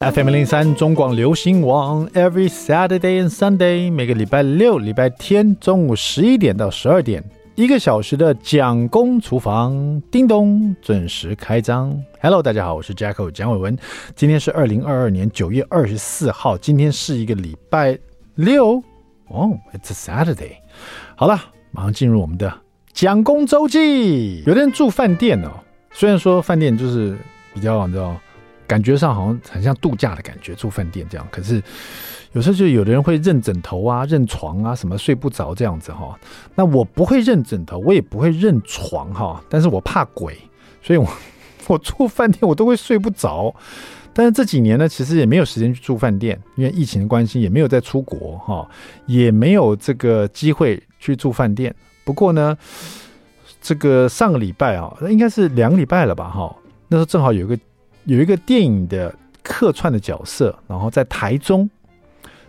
FM 零三中广流行网，Every Saturday and Sunday，每个礼拜六、礼拜天中午十一点到十二点，一个小时的蒋公厨房，叮咚准时开张。Hello，大家好，我是 Jacko 蒋伟文，今天是二零二二年九月二十四号，今天是一个礼拜六哦，It's a Saturday。好了，马上进入我们的蒋公周记。有的人住饭店哦，虽然说饭店就是比较你知道。感觉上好像很像度假的感觉，住饭店这样。可是有时候就有的人会认枕头啊、认床啊，什么睡不着这样子哈。那我不会认枕头，我也不会认床哈。但是我怕鬼，所以我 我住饭店我都会睡不着。但是这几年呢，其实也没有时间去住饭店，因为疫情的关系，也没有再出国哈，也没有这个机会去住饭店。不过呢，这个上个礼拜啊，应该是两个礼拜了吧哈。那时候正好有一个。有一个电影的客串的角色，然后在台中，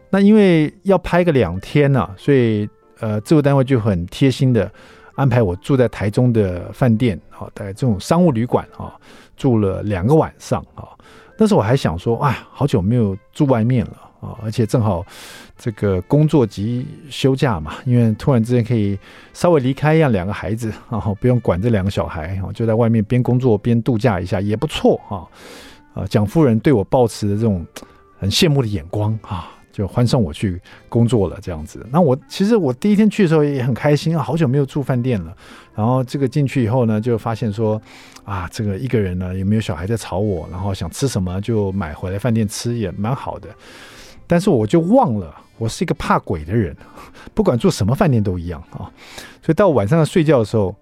那因为要拍个两天呢、啊，所以呃，制作单位就很贴心的安排我住在台中的饭店，啊，大概这种商务旅馆啊，住了两个晚上啊。那时候我还想说，哎，好久没有住外面了啊，而且正好这个工作及休假嘛，因为突然之间可以稍微离开一样两个孩子，然后不用管这两个小孩，就在外面边工作边度假一下也不错啊。啊，蒋夫人对我抱持的这种很羡慕的眼光啊，就欢送我去工作了这样子。那我其实我第一天去的时候也很开心啊，好久没有住饭店了。然后这个进去以后呢，就发现说啊，这个一个人呢，有没有小孩在吵我，然后想吃什么就买回来饭店吃也蛮好的。但是我就忘了，我是一个怕鬼的人，不管住什么饭店都一样啊。所以到晚上要睡觉的时候，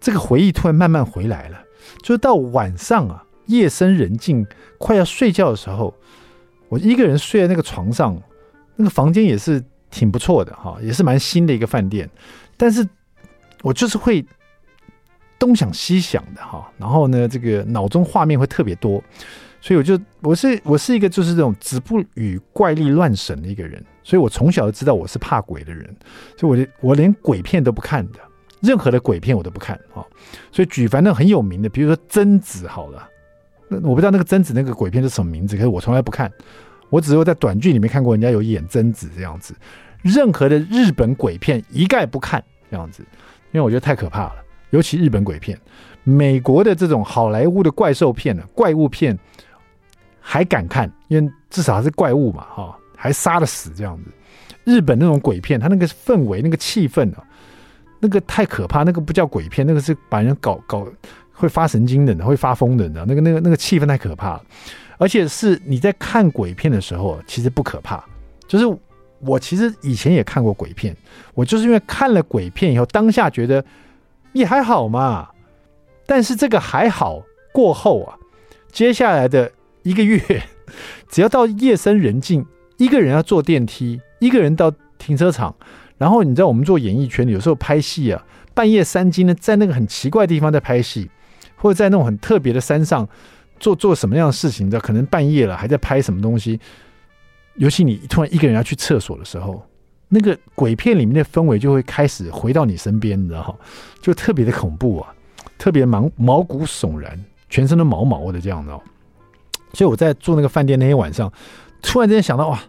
这个回忆突然慢慢回来了，就是到晚上啊。夜深人静，快要睡觉的时候，我一个人睡在那个床上，那个房间也是挺不错的哈，也是蛮新的一个饭店。但是，我就是会东想西想的哈，然后呢，这个脑中画面会特别多，所以我就我是我是一个就是这种子不语怪力乱神的一个人，所以我从小就知道我是怕鬼的人，所以我连我连鬼片都不看的，任何的鬼片我都不看啊。所以举凡那很有名的，比如说贞子好了。那我不知道那个贞子那个鬼片是什么名字，可是我从来不看，我只有在短剧里面看过人家有演贞子这样子。任何的日本鬼片一概不看这样子，因为我觉得太可怕了，尤其日本鬼片。美国的这种好莱坞的怪兽片呢，怪物片还敢看，因为至少还是怪物嘛，哈，还杀得死这样子。日本那种鬼片，它那个氛围、那个气氛啊，那个太可怕，那个不叫鬼片，那个是把人搞搞。会发神经的，会发疯的，你知道那个那个那个气氛太可怕了，而且是你在看鬼片的时候，其实不可怕。就是我其实以前也看过鬼片，我就是因为看了鬼片以后，当下觉得也还好嘛。但是这个还好过后啊，接下来的一个月，只要到夜深人静，一个人要坐电梯，一个人到停车场，然后你知道我们做演艺圈，有时候拍戏啊，半夜三更呢，在那个很奇怪的地方在拍戏。或者在那种很特别的山上做做什么样的事情，你知道，可能半夜了还在拍什么东西。尤其你突然一个人要去厕所的时候，那个鬼片里面的氛围就会开始回到你身边，你知道，就特别的恐怖啊，特别毛毛骨悚然，全身都毛毛的这样子。所以我在住那个饭店那天晚上，突然之间想到哇，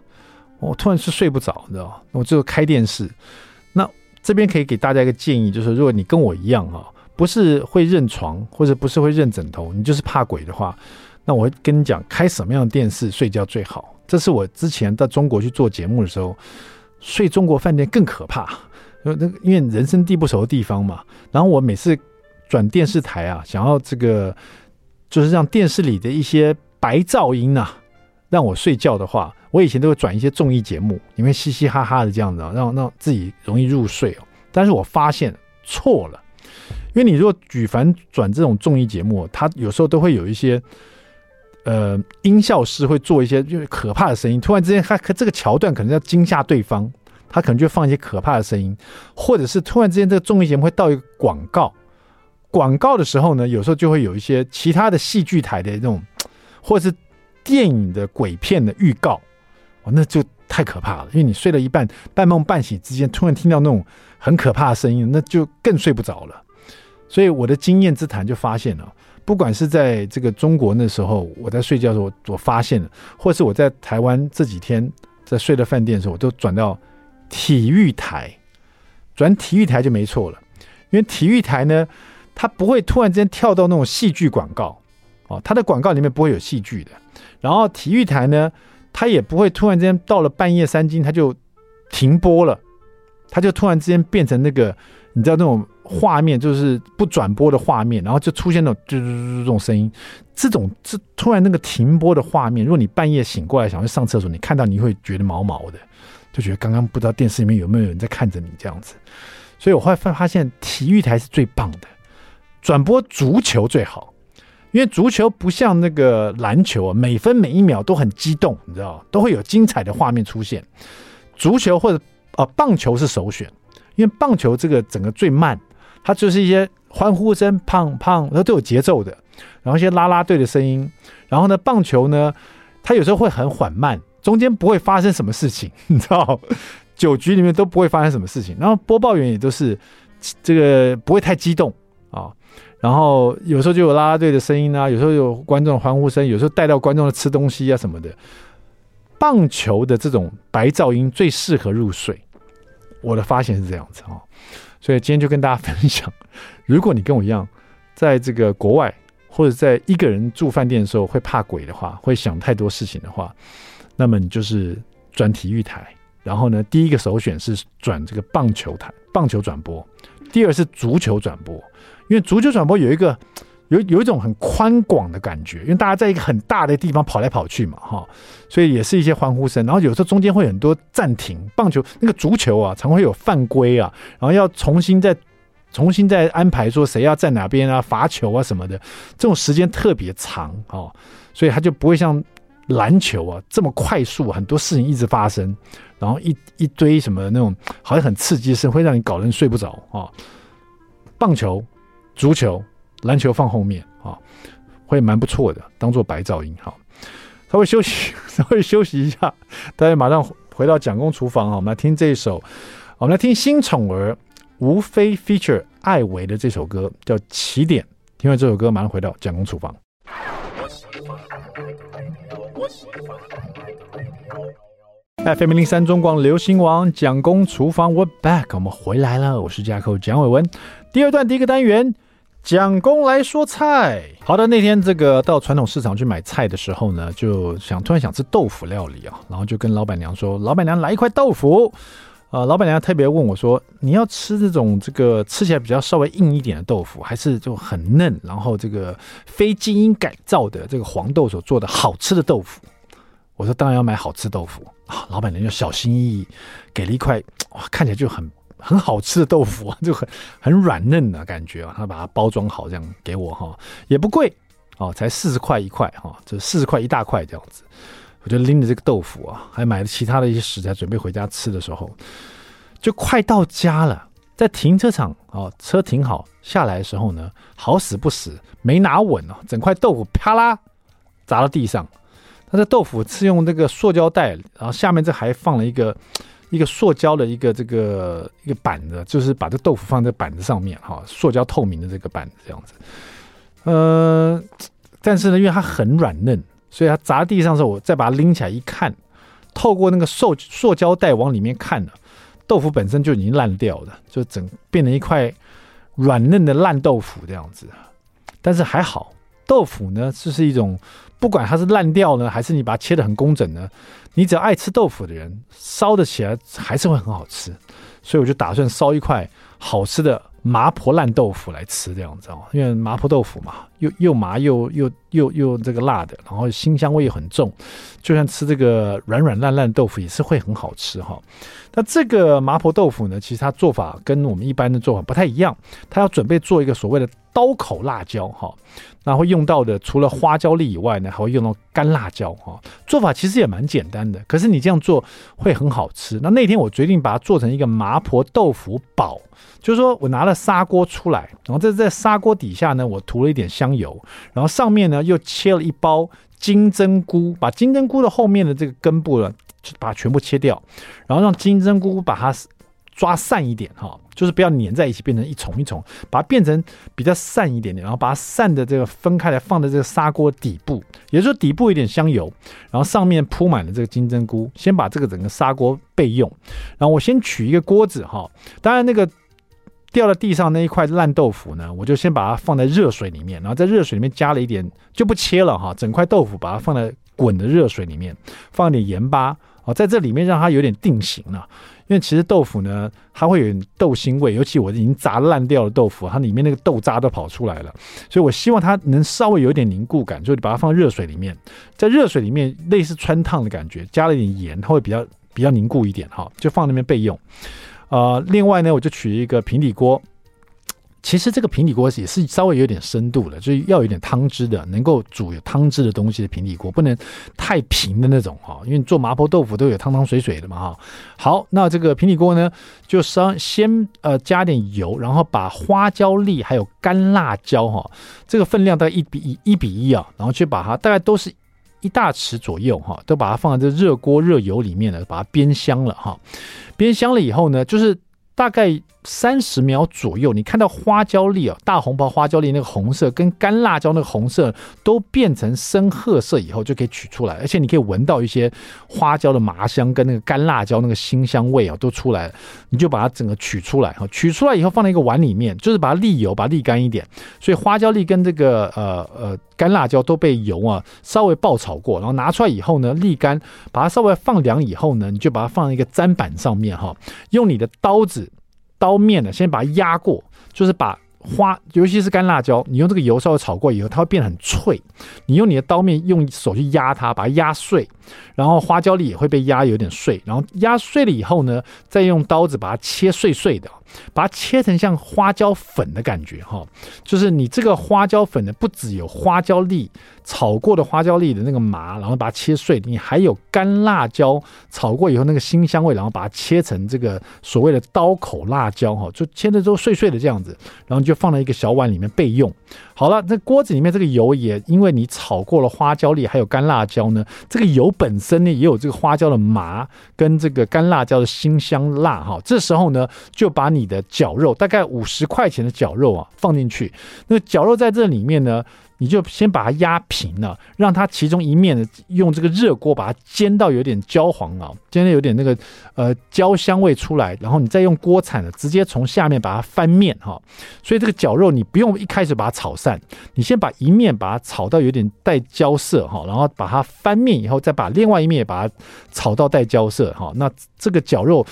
我突然是睡不着，你知道，我就开电视。那这边可以给大家一个建议，就是如果你跟我一样哈。不是会认床，或者不是会认枕头，你就是怕鬼的话，那我会跟你讲，开什么样的电视睡觉最好。这是我之前到中国去做节目的时候，睡中国饭店更可怕，因为那因为人生地不熟的地方嘛。然后我每次转电视台啊，想要这个就是让电视里的一些白噪音啊，让我睡觉的话，我以前都会转一些综艺节目，因为嘻嘻哈哈的这样子，让让自己容易入睡哦。但是我发现错了。因为你如果举凡转这种综艺节目，它有时候都会有一些呃音效师会做一些就是可怕的声音。突然之间，他这个桥段可能要惊吓对方，他可能就放一些可怕的声音，或者是突然之间这个综艺节目会到一个广告，广告的时候呢，有时候就会有一些其他的戏剧台的这种，或者是电影的鬼片的预告，哦，那就太可怕了。因为你睡了一半，半梦半醒之间，突然听到那种很可怕的声音，那就更睡不着了。所以我的经验之谈就发现了，不管是在这个中国那时候，我在睡觉的时候，我发现了，或是我在台湾这几天在睡的饭店的时候，我都转到体育台，转体育台就没错了，因为体育台呢，它不会突然之间跳到那种戏剧广告哦，它的广告里面不会有戏剧的，然后体育台呢，它也不会突然之间到了半夜三更它就停播了，它就突然之间变成那个。你知道那种画面就是不转播的画面，然后就出现那种嘟嘟嘟这种声音，这种这突然那个停播的画面，如果你半夜醒过来想去上厕所，你看到你会觉得毛毛的，就觉得刚刚不知道电视里面有没有人在看着你这样子。所以我会发发现体育台是最棒的，转播足球最好，因为足球不像那个篮球啊，每分每一秒都很激动，你知道都会有精彩的画面出现。足球或者、呃、棒球是首选。因为棒球这个整个最慢，它就是一些欢呼声，砰砰，它都有节奏的，然后一些啦啦队的声音，然后呢，棒球呢，它有时候会很缓慢，中间不会发生什么事情，你知道，九局里面都不会发生什么事情，然后播报员也都是这个不会太激动，然后有时候就有啦啦队的声音啊，有时候有观众的欢呼声，有时候带到观众的吃东西啊什么的，棒球的这种白噪音最适合入睡。我的发现是这样子哈，所以今天就跟大家分享，如果你跟我一样，在这个国外或者在一个人住饭店的时候会怕鬼的话，会想太多事情的话，那么你就是转体育台，然后呢，第一个首选是转这个棒球台，棒球转播，第二是足球转播，因为足球转播有一个。有有一种很宽广的感觉，因为大家在一个很大的地方跑来跑去嘛，哈，所以也是一些欢呼声。然后有时候中间会很多暂停，棒球那个足球啊，常会有犯规啊，然后要重新再重新再安排说谁要在哪边啊，罚球啊什么的，这种时间特别长哦，所以它就不会像篮球啊这么快速，很多事情一直发生，然后一一堆什么那种好像很刺激的事，会让你搞人睡不着啊。棒球、足球。篮球放后面啊，会蛮不错的，当做白噪音哈。稍微休息，稍微休息一下，大家马上回到蒋公厨房啊。我们来听这一首，我们来听新宠儿吴非 feature 艾维的这首歌，叫《起点》。听完这首歌，马上回到蒋公厨房。FM 零三中广流行王蒋公厨房，We're back，我们回来了，我是架构蒋伟文。第二段第一个单元。蒋公来说菜，好的，那天这个到传统市场去买菜的时候呢，就想突然想吃豆腐料理啊，然后就跟老板娘说：“老板娘来一块豆腐。”呃，老板娘特别问我说：“你要吃这种这个吃起来比较稍微硬一点的豆腐，还是就很嫩，然后这个非基因改造的这个黄豆所做的好吃的豆腐？”我说：“当然要买好吃豆腐啊。”老板娘就小心翼翼给了一块，哇，看起来就很。很好吃的豆腐啊，就很很软嫩的感觉啊，他把它包装好这样给我哈，也不贵哦，才四十块一块哈，就四十块一大块这样子。我就拎着这个豆腐啊，还买了其他的一些食材，准备回家吃的时候，就快到家了，在停车场啊，车停好下来的时候呢，好死不死没拿稳哦，整块豆腐啪啦砸到地上。它的豆腐是用那个塑胶袋，然后下面这还放了一个。一个塑胶的一个这个一个板子，就是把这豆腐放在板子上面哈，塑胶透明的这个板子这样子。呃，但是呢，因为它很软嫩，所以它砸地上的时候，我再把它拎起来一看，透过那个塑塑胶袋往里面看呢，豆腐本身就已经烂掉了，就整变成一块软嫩的烂豆腐这样子。但是还好，豆腐呢，这是一种。不管它是烂掉呢，还是你把它切得很工整呢，你只要爱吃豆腐的人，烧得起来还是会很好吃。所以我就打算烧一块好吃的麻婆烂豆腐来吃，这样子哦，因为麻婆豆腐嘛，又又麻又又又又这个辣的，然后辛香味又很重，就算吃这个软软烂烂豆腐也是会很好吃哈。那这个麻婆豆腐呢，其实它做法跟我们一般的做法不太一样，它要准备做一个所谓的刀口辣椒哈。那会用到的，除了花椒粒以外呢，还会用到干辣椒哈。做法其实也蛮简单的，可是你这样做会很好吃。那那天我决定把它做成一个麻婆豆腐煲，就是说我拿了砂锅出来，然后在在砂锅底下呢，我涂了一点香油，然后上面呢又切了一包金针菇，把金针菇的后面的这个根部呢，就把它全部切掉，然后让金针菇把它抓散一点哈。就是不要粘在一起，变成一丛一丛，把它变成比较散一点点，然后把它散的这个分开来，放在这个砂锅底部，也就是说底部一点香油，然后上面铺满了这个金针菇，先把这个整个砂锅备用。然后我先取一个锅子哈，当然那个。掉到地上那一块烂豆腐呢，我就先把它放在热水里面，然后在热水里面加了一点，就不切了哈，整块豆腐把它放在滚的热水里面，放一点盐巴哦，在这里面让它有点定型了。因为其实豆腐呢，它会有点豆腥味，尤其我已经炸烂掉的豆腐，它里面那个豆渣都跑出来了，所以我希望它能稍微有点凝固感，就把它放热水里面，在热水里面类似汆烫的感觉，加了一点盐，它会比较比较凝固一点哈，就放那边备用。呃，另外呢，我就取一个平底锅。其实这个平底锅也是稍微有点深度的，就是要有点汤汁的，能够煮有汤汁的东西的平底锅，不能太平的那种哈。因为做麻婆豆腐都有汤汤水水的嘛哈。好，那这个平底锅呢，就稍先呃加点油，然后把花椒粒还有干辣椒哈，这个分量大概一比一一比一啊，然后去把它大概都是一大匙左右哈，都把它放在这热锅热油里面呢，把它煸香了哈。煸香了以后呢，就是大概三十秒左右，你看到花椒粒啊，大红袍花椒粒那个红色跟干辣椒那个红色都变成深褐色以后，就可以取出来，而且你可以闻到一些花椒的麻香跟那个干辣椒那个辛香味啊，都出来了。你就把它整个取出来哈，取出来以后放在一个碗里面，就是把它沥油，把它沥干一点。所以花椒粒跟这个呃呃干辣椒都被油啊稍微爆炒过，然后拿出来以后呢，沥干，把它稍微放凉以后呢，你就把它放在一个砧板上面哈，用你的刀子。刀面呢，先把它压过，就是把花，尤其是干辣椒，你用这个油稍微炒过以后，它会变得很脆。你用你的刀面用手去压它，把它压碎，然后花椒粒也会被压有点碎。然后压碎了以后呢，再用刀子把它切碎碎的。把它切成像花椒粉的感觉哈，就是你这个花椒粉呢，不只有花椒粒炒过的花椒粒的那个麻，然后把它切碎，你还有干辣椒炒过以后那个辛香味，然后把它切成这个所谓的刀口辣椒哈，就切的都碎碎的这样子，然后就放在一个小碗里面备用。好了，这锅子里面这个油也因为你炒过了花椒粒还有干辣椒呢，这个油本身呢也有这个花椒的麻跟这个干辣椒的辛香辣哈，这时候呢就把你。你的绞肉大概五十块钱的绞肉啊，放进去。那绞肉在这里面呢，你就先把它压平了，让它其中一面呢用这个热锅把它煎到有点焦黄啊，煎的有点那个呃焦香味出来，然后你再用锅铲呢直接从下面把它翻面哈。所以这个绞肉你不用一开始把它炒散，你先把一面把它炒到有点带焦色哈，然后把它翻面以后，再把另外一面也把它炒到带焦色哈。那这个绞肉。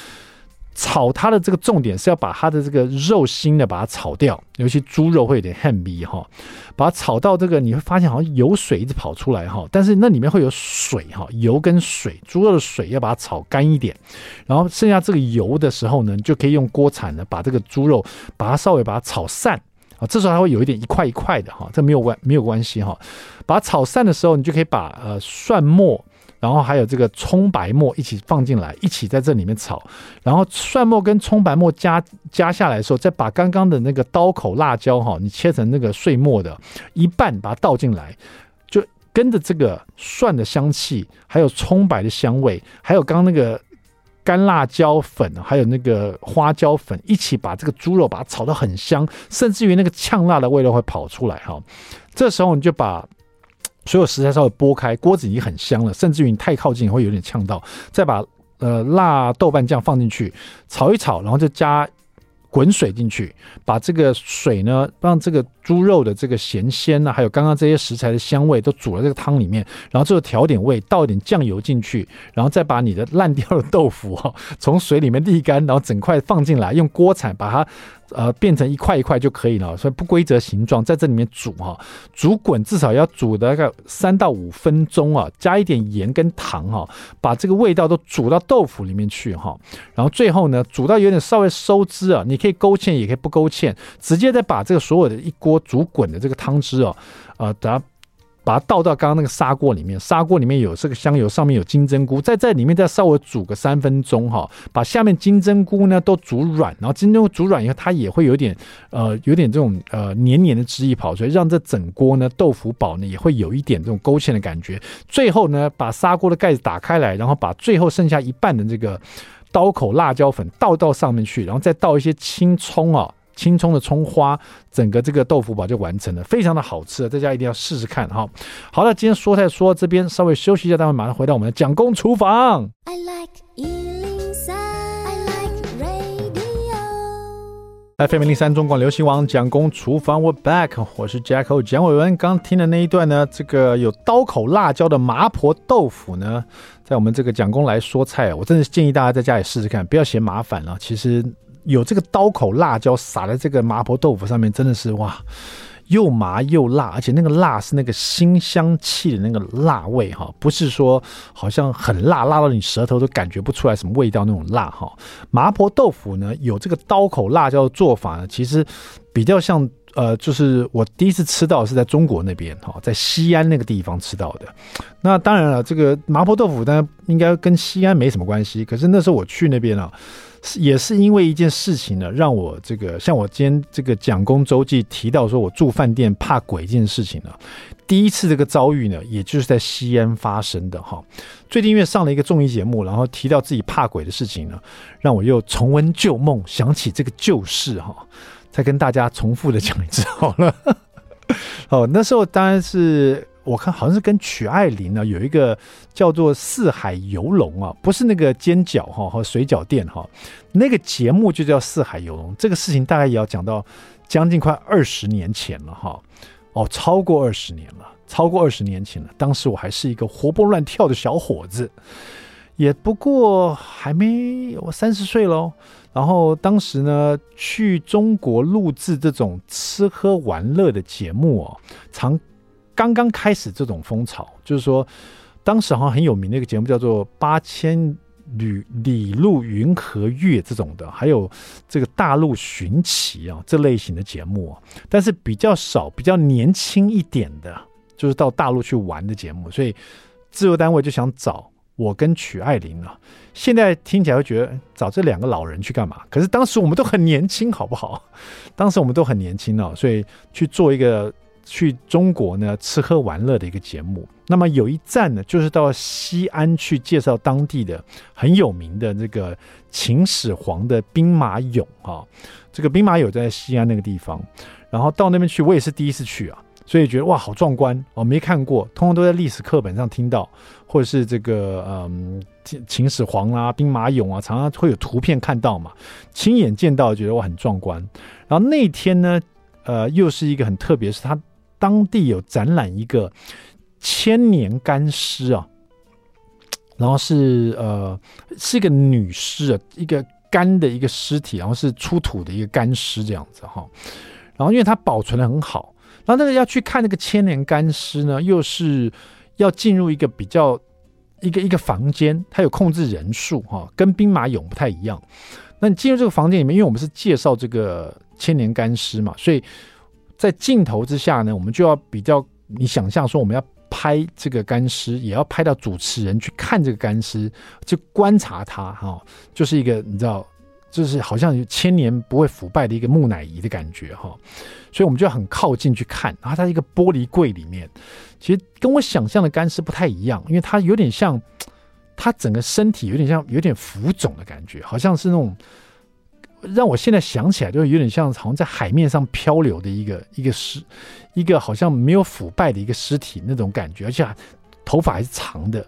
炒它的这个重点是要把它的这个肉心呢把它炒掉，尤其猪肉会有点很逼哈，把它炒到这个你会发现好像油水一直跑出来哈，但是那里面会有水哈，油跟水，猪肉的水要把它炒干一点，然后剩下这个油的时候呢，就可以用锅铲呢把这个猪肉把它稍微把它炒散啊，这时候它会有一点一块一块的哈，这没有关没有关系哈，把它炒散的时候，你就可以把呃蒜末。然后还有这个葱白末一起放进来，一起在这里面炒。然后蒜末跟葱白末加加下来的时候，再把刚刚的那个刀口辣椒哈，你切成那个碎末的一半，把它倒进来，就跟着这个蒜的香气，还有葱白的香味，还有刚刚那个干辣椒粉，还有那个花椒粉，一起把这个猪肉把它炒得很香，甚至于那个呛辣的味道会跑出来哈。这时候你就把。所有食材稍微拨开，锅子已经很香了，甚至于你太靠近会有点呛到。再把呃辣豆瓣酱放进去炒一炒，然后就加滚水进去，把这个水呢，让这个猪肉的这个咸鲜呐，还有刚刚这些食材的香味都煮了这个汤里面，然后最后调点味，倒一点酱油进去，然后再把你的烂掉的豆腐哈从水里面沥干，然后整块放进来，用锅铲把它。呃，变成一块一块就可以了，所以不规则形状，在这里面煮哈，煮滚至少要煮大概三到五分钟啊，加一点盐跟糖哈，把这个味道都煮到豆腐里面去哈，然后最后呢，煮到有点稍微收汁啊，你可以勾芡，也可以不勾芡，直接再把这个所有的一锅煮滚的这个汤汁哦，呃，等下。把它倒到刚刚那个砂锅里面，砂锅里面有这个香油，上面有金针菇，在这里面再稍微煮个三分钟哈，把下面金针菇呢都煮软，然后金针菇煮软以后，它也会有点呃有点这种呃黏黏的汁液跑出来，让这整锅呢豆腐煲呢也会有一点这种勾芡的感觉。最后呢，把砂锅的盖子打开来，然后把最后剩下一半的这个。刀口辣椒粉倒到上面去，然后再倒一些青葱啊。青葱的葱花，整个这个豆腐堡就完成了，非常的好吃，大家一定要试试看哈。好了，今天说菜说到这边，稍微休息一下，待会马上回到我们的蒋公厨房。I like 103, I like radio. 103中广流行网蒋公厨房，We're back，我是 Jacko 蒋伟文。刚听的那一段呢，这个有刀口辣椒的麻婆豆腐呢，在我们这个蒋公来说菜，我真的建议大家在家里试试看，不要嫌麻烦了。其实。有这个刀口辣椒撒在这个麻婆豆腐上面，真的是哇，又麻又辣，而且那个辣是那个辛香气的那个辣味哈，不是说好像很辣，辣到你舌头都感觉不出来什么味道那种辣哈。麻婆豆腐呢，有这个刀口辣椒的做法呢，其实比较像呃，就是我第一次吃到是在中国那边哈，在西安那个地方吃到的。那当然了，这个麻婆豆腐呢，应该跟西安没什么关系，可是那时候我去那边啊。也是因为一件事情呢，让我这个像我今天这个蒋公周记提到说，我住饭店怕鬼这件事情呢，第一次这个遭遇呢，也就是在西安发生的哈。最近因为上了一个综艺节目，然后提到自己怕鬼的事情呢，让我又重温旧梦，想起这个旧事哈，再跟大家重复的讲一次好了。哦，那时候当然是。我看好像是跟曲爱玲呢有一个叫做四海游龙啊，不是那个煎饺哈和水饺店哈，那个节目就叫四海游龙。这个事情大概也要讲到将近快二十年前了哈，哦，超过二十年了，超过二十年前了。当时我还是一个活蹦乱跳的小伙子，也不过还没我三十岁喽。然后当时呢去中国录制这种吃喝玩乐的节目哦，常。刚刚开始这种风潮，就是说，当时好像很有名的一个节目叫做《八千里里路云和月》这种的，还有这个大陆寻奇啊这类型的节目，但是比较少，比较年轻一点的，就是到大陆去玩的节目，所以制作单位就想找我跟曲爱玲啊。现在听起来会觉得找这两个老人去干嘛？可是当时我们都很年轻，好不好？当时我们都很年轻啊，所以去做一个。去中国呢，吃喝玩乐的一个节目，那么有一站呢，就是到西安去介绍当地的很有名的这个秦始皇的兵马俑啊。这个兵马俑在西安那个地方，然后到那边去，我也是第一次去啊，所以觉得哇，好壮观哦，没看过，通通都在历史课本上听到，或者是这个嗯秦始皇啊，兵马俑啊，常常会有图片看到嘛，亲眼见到，觉得哇很壮观。然后那天呢，呃，又是一个很特别，是他。当地有展览一个千年干尸啊，然后是呃是一个女尸啊，一个干的一个尸体，然后是出土的一个干尸这样子哈。然后因为它保存得很好，然后那个要去看那个千年干尸呢，又是要进入一个比较一个一个房间，它有控制人数哈，跟兵马俑不太一样。那你进入这个房间里面，因为我们是介绍这个千年干尸嘛，所以。在镜头之下呢，我们就要比较，你想象说我们要拍这个干尸，也要拍到主持人去看这个干尸，去观察它哈，就是一个你知道，就是好像千年不会腐败的一个木乃伊的感觉哈，所以我们就要很靠近去看。然后它一个玻璃柜里面，其实跟我想象的干尸不太一样，因为它有点像，它整个身体有点像有点浮肿的感觉，好像是那种。让我现在想起来，就有点像好像在海面上漂流的一个一个尸，一个好像没有腐败的一个尸体那种感觉，而且头发还是长的，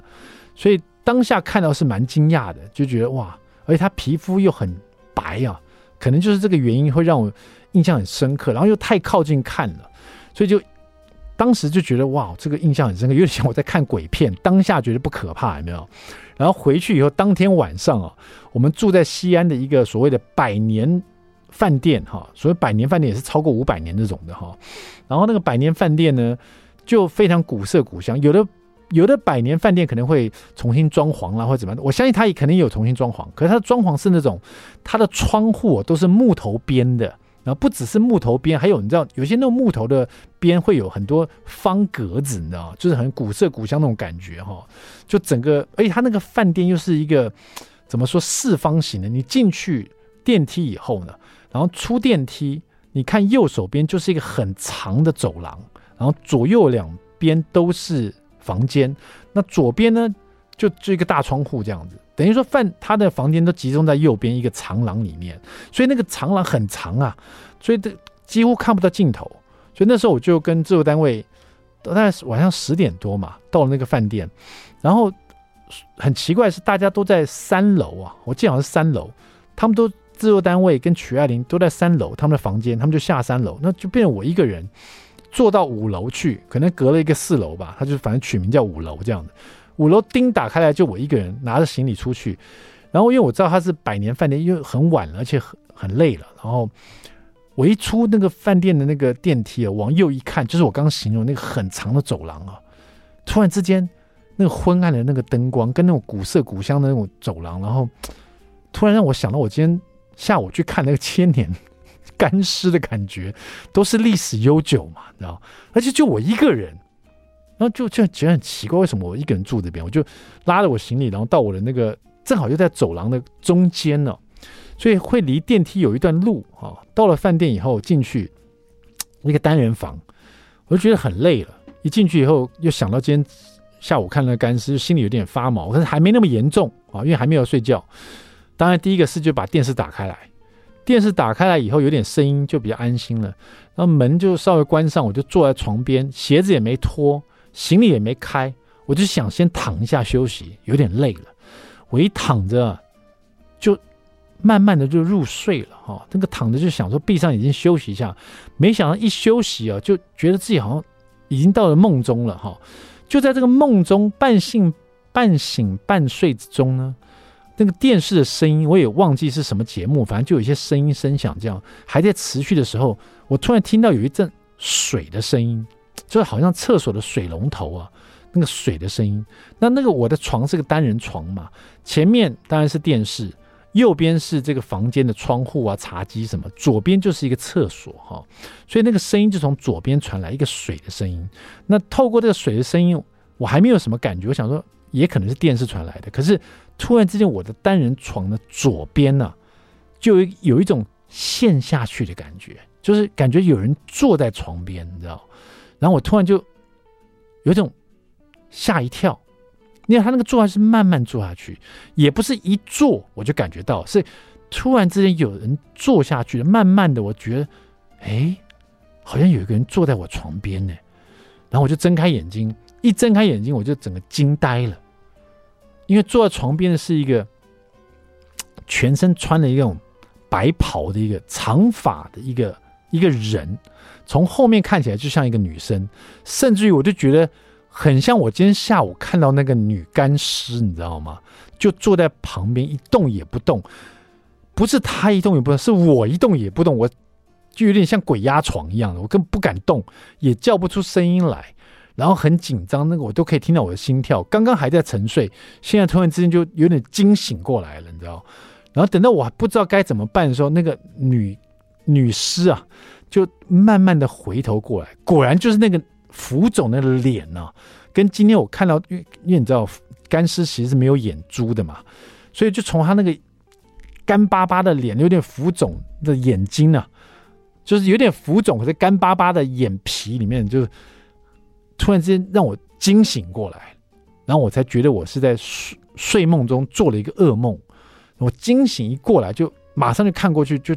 所以当下看到是蛮惊讶的，就觉得哇，而且他皮肤又很白啊，可能就是这个原因会让我印象很深刻，然后又太靠近看了，所以就当时就觉得哇，这个印象很深刻，有点像我在看鬼片，当下觉得不可怕，有没有？然后回去以后，当天晚上啊，我们住在西安的一个所谓的百年饭店哈，所谓百年饭店也是超过五百年这种的哈。然后那个百年饭店呢，就非常古色古香，有的有的百年饭店可能会重新装潢啦，或者怎么样，我相信它也肯定有重新装潢，可是它的装潢是那种它的窗户都是木头编的。然后不只是木头边，还有你知道，有些那种木头的边会有很多方格子，你知道，就是很古色古香那种感觉哈。就整个，而且它那个饭店又是一个怎么说四方形的？你进去电梯以后呢，然后出电梯，你看右手边就是一个很长的走廊，然后左右两边都是房间。那左边呢，就就一个大窗户这样子，等于说饭他的房间都集中在右边一个长廊里面，所以那个长廊很长啊，所以这几乎看不到尽头。所以那时候我就跟制作单位，大概晚上十点多嘛，到了那个饭店，然后很奇怪是大家都在三楼啊，我记得好像是三楼，他们都制作单位跟曲爱玲都在三楼，他们的房间，他们就下三楼，那就变成我一个人坐到五楼去，可能隔了一个四楼吧，他就反正取名叫五楼这样子。五楼钉打开来，就我一个人拿着行李出去。然后因为我知道他是百年饭店，因为很晚了，而且很很累了。然后我一出那个饭店的那个电梯啊，往右一看，就是我刚刚形容那个很长的走廊啊。突然之间，那个昏暗的那个灯光，跟那种古色古香的那种走廊，然后突然让我想到我今天下午去看那个千年干尸的感觉，都是历史悠久嘛，你知道？而且就我一个人。然后就就觉得很奇怪，为什么我一个人住这边？我就拉着我行李，然后到我的那个正好就在走廊的中间呢，所以会离电梯有一段路啊。到了饭店以后进去一个单人房，我就觉得很累了。一进去以后又想到今天下午看那个干尸，心里有点发毛，可是还没那么严重啊，因为还没有睡觉。当然第一个事就把电视打开来，电视打开来以后有点声音就比较安心了，然后门就稍微关上，我就坐在床边，鞋子也没脱。行李也没开，我就想先躺一下休息，有点累了。我一躺着，就慢慢的就入睡了哈。那个躺着就想说闭上眼睛休息一下，没想到一休息啊，就觉得自己好像已经到了梦中了哈。就在这个梦中半醒半醒半睡之中呢，那个电视的声音我也忘记是什么节目，反正就有一些声音声响，这样还在持续的时候，我突然听到有一阵水的声音。就好像厕所的水龙头啊，那个水的声音。那那个我的床是个单人床嘛，前面当然是电视，右边是这个房间的窗户啊、茶几什么，左边就是一个厕所哈。所以那个声音就从左边传来一个水的声音。那透过这个水的声音，我还没有什么感觉。我想说，也可能是电视传来的。可是突然之间，我的单人床的左边呢、就有一种陷下去的感觉，就是感觉有人坐在床边，你知道。然后我突然就有种吓一跳，因为他那个坐还是慢慢坐下去，也不是一坐我就感觉到，是突然之间有人坐下去，慢慢的我觉得，哎，好像有一个人坐在我床边呢。然后我就睁开眼睛，一睁开眼睛我就整个惊呆了，因为坐在床边的是一个全身穿了一种白袍的一个长发的一个一个人。从后面看起来就像一个女生，甚至于我就觉得很像我今天下午看到那个女干尸，你知道吗？就坐在旁边一动也不动，不是她一动也不动，是我一动也不动，我就有点像鬼压床一样的，我根本不敢动，也叫不出声音来，然后很紧张，那个我都可以听到我的心跳。刚刚还在沉睡，现在突然之间就有点惊醒过来了，你知道？然后等到我还不知道该怎么办的时候，那个女女尸啊。就慢慢的回头过来，果然就是那个浮肿的脸呢、啊，跟今天我看到，因为因为你知道干尸其实是没有眼珠的嘛，所以就从他那个干巴巴的脸，有点浮肿的眼睛呢、啊，就是有点浮肿可是干巴巴的眼皮里面，就突然之间让我惊醒过来，然后我才觉得我是在睡睡梦中做了一个噩梦，我惊醒一过来就马上就看过去就。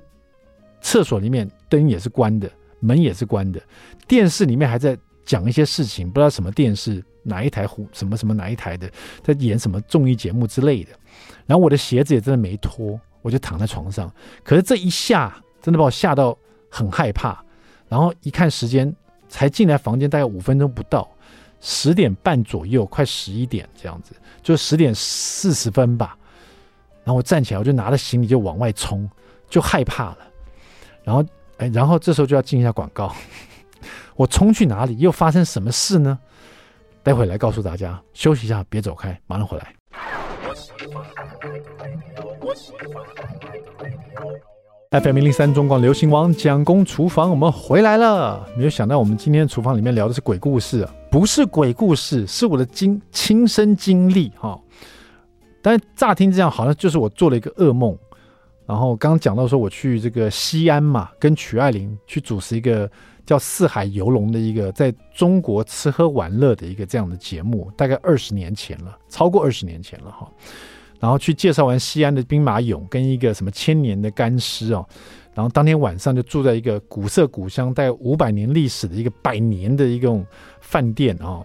厕所里面灯也是关的，门也是关的，电视里面还在讲一些事情，不知道什么电视哪一台虎什么什么哪一台的在演什么综艺节目之类的。然后我的鞋子也真的没脱，我就躺在床上。可是这一下真的把我吓到很害怕。然后一看时间，才进来房间大概五分钟不到，十点半左右，快十一点这样子，就十点四十分吧。然后我站起来，我就拿着行李就往外冲，就害怕了。然后，哎，然后这时候就要进一下广告。我冲去哪里？又发生什么事呢？待会来告诉大家。休息一下，别走开，马上回来。FM 零零三中广流行王蒋公厨房，我们回来了。没有想到，我们今天厨房里面聊的是鬼故事啊，不是鬼故事，是我的经亲身经历哈。但是乍听这样，好像就是我做了一个噩梦。然后刚刚讲到说，我去这个西安嘛，跟曲爱玲去主持一个叫《四海游龙》的一个在中国吃喝玩乐的一个这样的节目，大概二十年前了，超过二十年前了哈。然后去介绍完西安的兵马俑跟一个什么千年的干尸哦，然后当天晚上就住在一个古色古香、带五百年历史的一个百年的一个饭店啊。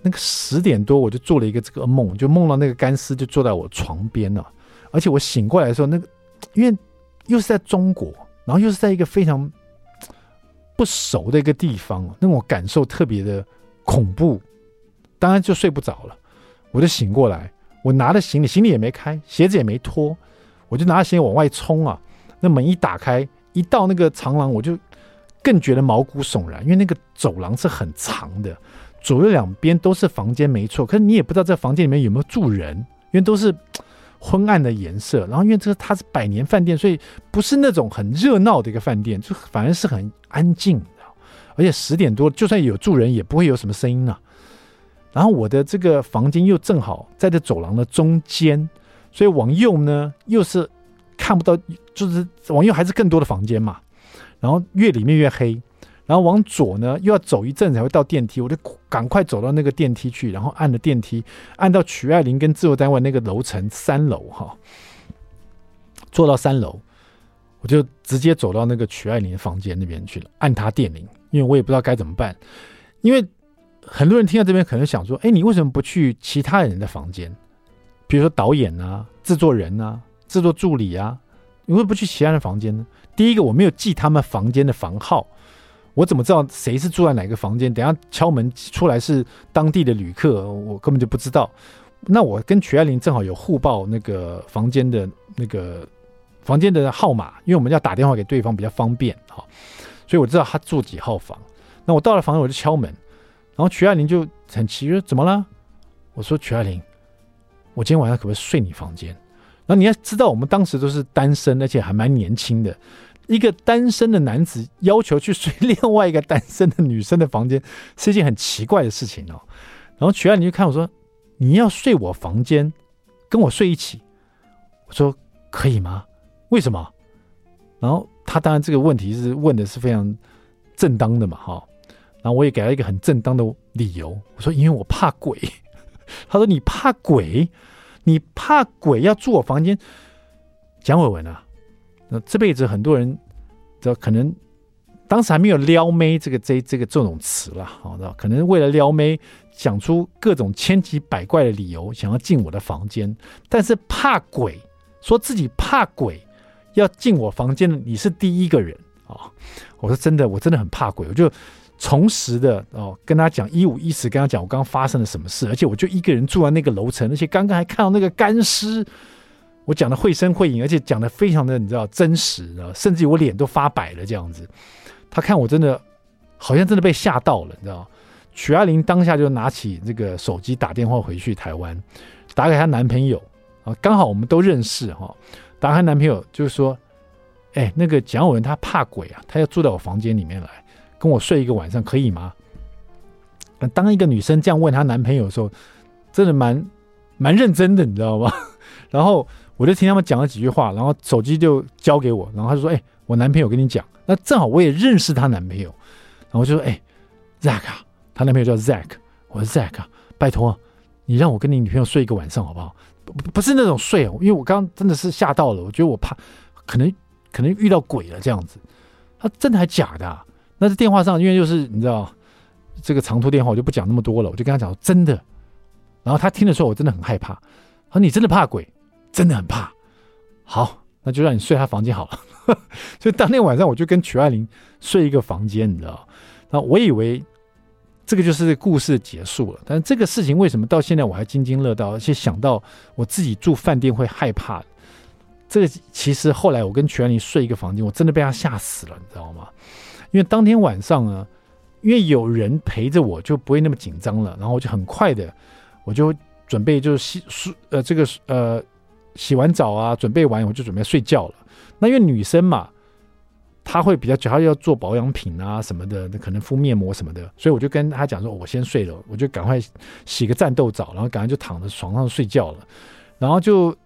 那个十点多我就做了一个这个梦，就梦到那个干尸就坐在我床边了，而且我醒过来的时候，那个因为又是在中国，然后又是在一个非常不熟的一个地方，那种感受特别的恐怖，当然就睡不着了，我就醒过来。我拿着行李，行李也没开，鞋子也没脱，我就拿着行李往外冲啊！那门一打开，一到那个长廊，我就更觉得毛骨悚然，因为那个走廊是很长的，左右两边都是房间，没错。可是你也不知道这房间里面有没有住人，因为都是昏暗的颜色。然后因为这个它是百年饭店，所以不是那种很热闹的一个饭店，就反而是很安静。而且十点多，就算有住人，也不会有什么声音啊。然后我的这个房间又正好在这走廊的中间，所以往右呢又是看不到，就是往右还是更多的房间嘛。然后越里面越黑，然后往左呢又要走一阵才会到电梯，我就赶快走到那个电梯去，然后按了电梯，按到曲爱玲跟制作单位那个楼层三楼哈，坐到三楼，我就直接走到那个曲爱玲的房间那边去了，按她电铃，因为我也不知道该怎么办，因为。很多人听到这边可能想说：“哎，你为什么不去其他人的房间？比如说导演啊、制作人啊、制作助理啊，你为什么不去其他人房间呢？”第一个，我没有记他们房间的房号，我怎么知道谁是住在哪个房间？等下敲门出来是当地的旅客，我根本就不知道。那我跟曲爱玲正好有互报那个房间的那个房间的号码，因为我们要打电话给对方比较方便，好，所以我知道他住几号房。那我到了房间，我就敲门。然后曲爱玲就很奇怪，怎么了？我说曲爱玲，我今天晚上可不可以睡你房间？然后你要知道，我们当时都是单身，而且还蛮年轻的。一个单身的男子要求去睡另外一个单身的女生的房间，是一件很奇怪的事情哦。然后曲爱玲就看我说：“你要睡我房间，跟我睡一起。”我说：“可以吗？为什么？”然后他当然这个问题是问的是非常正当的嘛，哈。然后我也给了一个很正当的理由，我说因为我怕鬼。他说你怕鬼，你怕鬼要住我房间？蒋伟文啊，那这辈子很多人，这可能当时还没有撩妹这个这这个这种词了，好的，可能为了撩妹想出各种千奇百怪的理由，想要进我的房间。但是怕鬼，说自己怕鬼要进我房间的，你是第一个人啊！我说真的，我真的很怕鬼，我就。从实的哦，跟他讲一五一十，跟他讲我刚刚发生了什么事，而且我就一个人住在那个楼层，而且刚刚还看到那个干尸，我讲的绘声绘影，而且讲的非常的你知道真实啊，甚至于我脸都发白了这样子。他看我真的好像真的被吓到了，你知道？曲爱玲当下就拿起这个手机打电话回去台湾，打给她男朋友啊，刚好我们都认识哈，打给她男朋友就是说，哎，那个蒋伟文他怕鬼啊，他要住到我房间里面来。跟我睡一个晚上可以吗？当一个女生这样问她男朋友的时候，真的蛮蛮认真的，你知道吗？然后我就听他们讲了几句话，然后手机就交给我，然后他就说：“哎，我男朋友跟你讲。”那正好我也认识她男朋友，然后我就说：“哎，Zack 啊，她男朋友叫 Zack，我说 Zack，拜托你让我跟你女朋友睡一个晚上好不好？不不是那种睡哦，因为我刚刚真的是吓到了，我觉得我怕可能可能遇到鬼了这样子。他真的还假的啊？”那在电话上，因为就是你知道这个长途电话，我就不讲那么多了。我就跟他讲真的，然后他听的时候，我真的很害怕。他说：“你真的怕鬼？真的很怕。”好，那就让你睡他房间好了。所以当天晚上，我就跟曲爱玲睡一个房间，你知道？那我以为这个就是故事结束了。但这个事情为什么到现在我还津津乐道，而且想到我自己住饭店会害怕？这个其实后来我跟曲爱玲睡一个房间，我真的被他吓死了，你知道吗？因为当天晚上呢，因为有人陪着我，就不会那么紧张了。然后我就很快的，我就准备就是洗漱呃这个呃洗完澡啊，准备完我就准备睡觉了。那因为女生嘛，她会比较，她要做保养品啊什么的，可能敷面膜什么的，所以我就跟她讲说，我先睡了，我就赶快洗个战斗澡，然后赶快就躺在床上睡觉了。然后就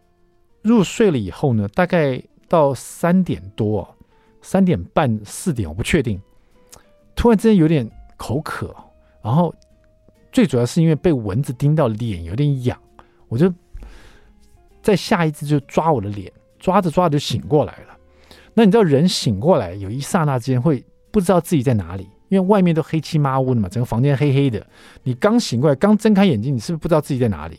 入睡了以后呢，大概到三点多。三点半四点，我不确定，突然之间有点口渴，然后最主要是因为被蚊子叮到脸有点痒，我就在下一次就抓我的脸，抓着抓着就醒过来了。那你知道人醒过来有一刹那之间会不知道自己在哪里，因为外面都黑漆麻乌的嘛，整个房间黑黑的。你刚醒过来，刚睁开眼睛，你是不是不知道自己在哪里？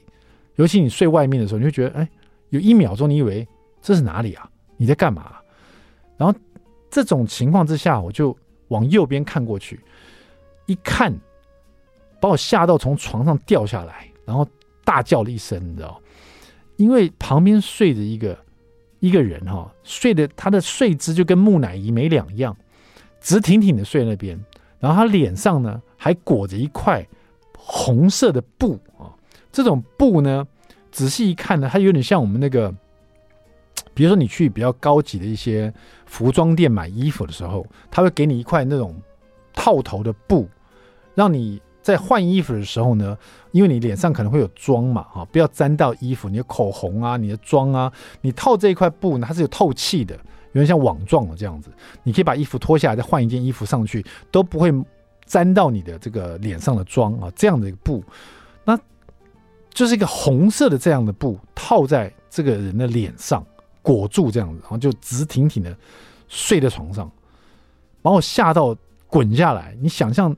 尤其你睡外面的时候，你会觉得，哎，有一秒钟你以为这是哪里啊？你在干嘛？然后这种情况之下，我就往右边看过去，一看，把我吓到从床上掉下来，然后大叫了一声，你知道？因为旁边睡着一个一个人哈，睡的他的睡姿就跟木乃伊没两样，直挺挺的睡那边，然后他脸上呢还裹着一块红色的布啊，这种布呢，仔细一看呢，它有点像我们那个。比如说，你去比较高级的一些服装店买衣服的时候，他会给你一块那种套头的布，让你在换衣服的时候呢，因为你脸上可能会有妆嘛，哈，不要沾到衣服，你的口红啊，你的妆啊，你套这一块布呢，它是有透气的，有点像网状的这样子，你可以把衣服脱下来，再换一件衣服上去，都不会沾到你的这个脸上的妆啊，这样的一个布，那就是一个红色的这样的布套在这个人的脸上。裹住这样子，然后就直挺挺的睡在床上，把我吓到滚下来。你想象，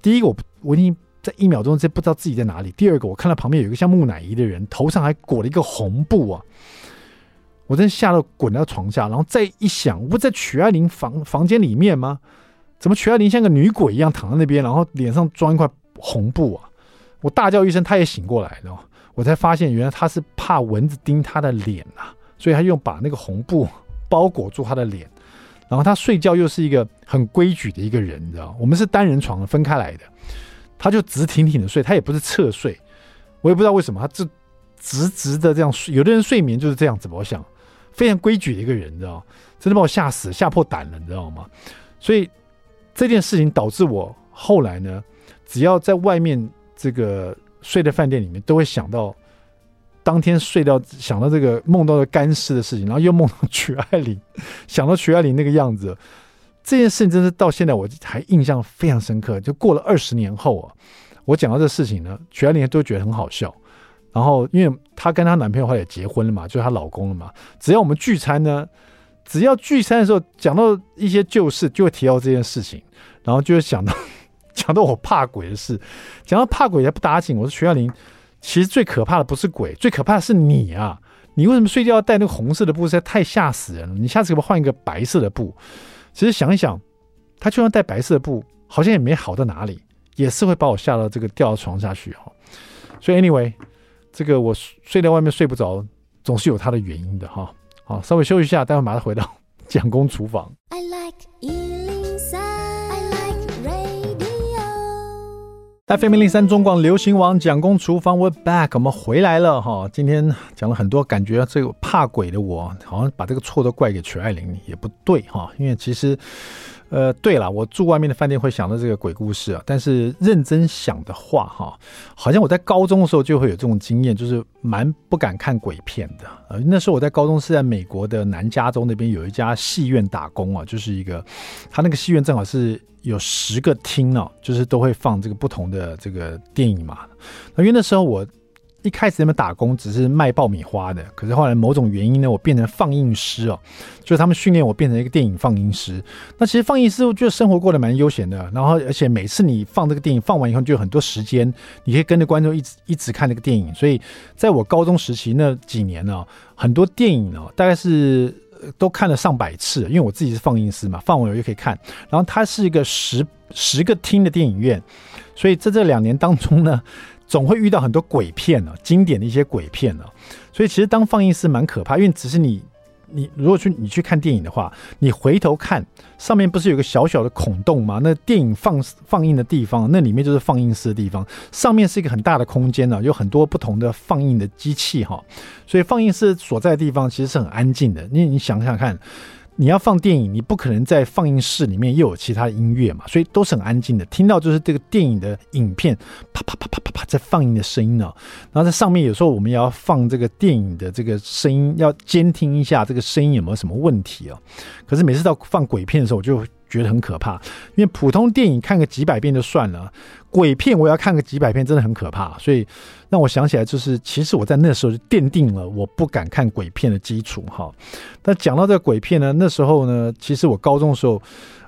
第一个我我已经在一秒钟之间不知道自己在哪里；第二个我看到旁边有一个像木乃伊的人，头上还裹了一个红布啊！我真吓到滚到床下，然后再一想，我不在曲爱玲房房间里面吗？怎么曲爱玲像个女鬼一样躺在那边，然后脸上装一块红布啊？我大叫一声，她也醒过来了，我才发现原来她是怕蚊子叮她的脸啊！所以她用把那个红布包裹住她的脸，然后他睡觉又是一个很规矩的一个人，你知道，我们是单人床分开来的，他就直挺挺的睡，他也不是侧睡，我也不知道为什么，他就直直的这样睡。有的人睡眠就是这样子，我想非常规矩的一个人，你知道，真的把我吓死，吓破胆了，你知道吗？所以这件事情导致我后来呢，只要在外面这个睡的饭店里面，都会想到。当天睡到想到这个梦到的干尸的事情，然后又梦到曲爱玲，想到曲爱玲那个样子，这件事情真是到现在我还印象非常深刻。就过了二十年后啊，我讲到这事情呢，曲爱玲都觉得很好笑。然后因为她跟她男朋友后来也结婚了嘛，就是她老公了嘛。只要我们聚餐呢，只要聚餐的时候讲到一些旧事，就会提到这件事情，然后就会想到 讲到我怕鬼的事，讲到怕鬼也不打紧。我说曲爱玲。其实最可怕的不是鬼，最可怕的是你啊！你为什么睡觉要带那个红色的布？实在太吓死人了！你下次可不可以换一个白色的布？其实想一想，他就算带白色的布，好像也没好到哪里，也是会把我吓到这个掉到床下去哈。所以 anyway，这个我睡在外面睡不着，总是有它的原因的哈。好，稍微休息一下，待会马上回到 蒋公厨房。I like FM 零零三中广流行王蒋公厨房，We're back，我们回来了哈。今天讲了很多，感觉这个怕鬼的我，好像把这个错都怪给曲爱玲，也不对哈。因为其实，呃，对了，我住外面的饭店会想到这个鬼故事啊。但是认真想的话哈，好像我在高中的时候就会有这种经验，就是蛮不敢看鬼片的。呃，那时候我在高中是在美国的南加州那边有一家戏院打工啊，就是一个，他那个戏院正好是。有十个厅哦，就是都会放这个不同的这个电影嘛。那因为那时候我一开始他们打工只是卖爆米花的，可是后来某种原因呢，我变成放映师哦，就是他们训练我变成一个电影放映师。那其实放映师我觉得生活过得蛮悠闲的，然后而且每次你放这个电影放完以后就有很多时间，你可以跟着观众一直一直看这个电影。所以在我高中时期那几年呢，很多电影呢大概是。都看了上百次，因为我自己是放映师嘛，放完我就可以看。然后它是一个十十个厅的电影院，所以在这两年当中呢，总会遇到很多鬼片呢，经典的一些鬼片呢。所以其实当放映师蛮可怕，因为只是你。你如果去你去看电影的话，你回头看上面不是有个小小的孔洞吗？那电影放放映的地方，那里面就是放映室的地方。上面是一个很大的空间呢，有很多不同的放映的机器哈。所以放映室所在的地方其实是很安静的。你你想想看。你要放电影，你不可能在放映室里面又有其他的音乐嘛，所以都是很安静的，听到就是这个电影的影片啪啪啪啪啪啪在放映的声音呢。然后在上面有时候我们也要放这个电影的这个声音，要监听一下这个声音有没有什么问题哦。可是每次到放鬼片的时候，我就觉得很可怕，因为普通电影看个几百遍就算了，鬼片我要看个几百遍真的很可怕，所以让我想起来，就是其实我在那时候就奠定了我不敢看鬼片的基础哈。但讲到这个鬼片呢，那时候呢，其实我高中的时候，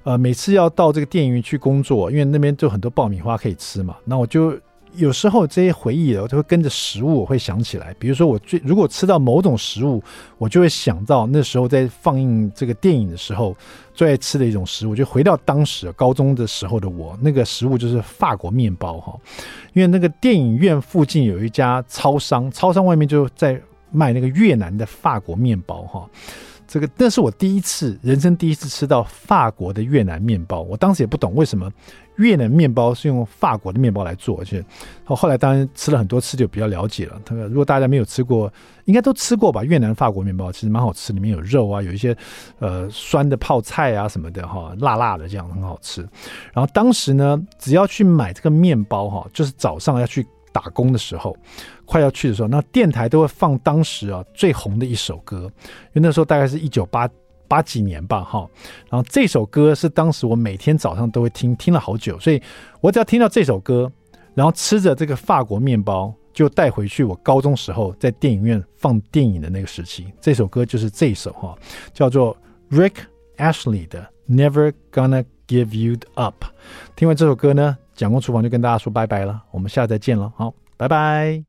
呃，每次要到这个电影院去工作，因为那边就很多爆米花可以吃嘛，那我就。有时候这些回忆，我就会跟着食物，我会想起来。比如说，我最如果吃到某种食物，我就会想到那时候在放映这个电影的时候最爱吃的一种食物，就回到当时高中的时候的我。那个食物就是法国面包哈，因为那个电影院附近有一家超商，超商外面就在卖那个越南的法国面包哈。这个那是我第一次，人生第一次吃到法国的越南面包。我当时也不懂为什么越南面包是用法国的面包来做，而且后来当然吃了很多次就比较了解了。他如果大家没有吃过，应该都吃过吧？越南法国面包其实蛮好吃，里面有肉啊，有一些呃酸的泡菜啊什么的哈，辣辣的这样很好吃。然后当时呢，只要去买这个面包哈，就是早上要去打工的时候。快要去的时候，那电台都会放当时啊最红的一首歌，因为那时候大概是一九八八几年吧，哈。然后这首歌是当时我每天早上都会听，听了好久，所以我只要听到这首歌，然后吃着这个法国面包，就带回去我高中时候在电影院放电影的那个时期。这首歌就是这首哈，叫做 Rick Ashley 的 Never Gonna Give You Up。听完这首歌呢，蒋公厨房就跟大家说拜拜了，我们下次再见了，好，拜拜。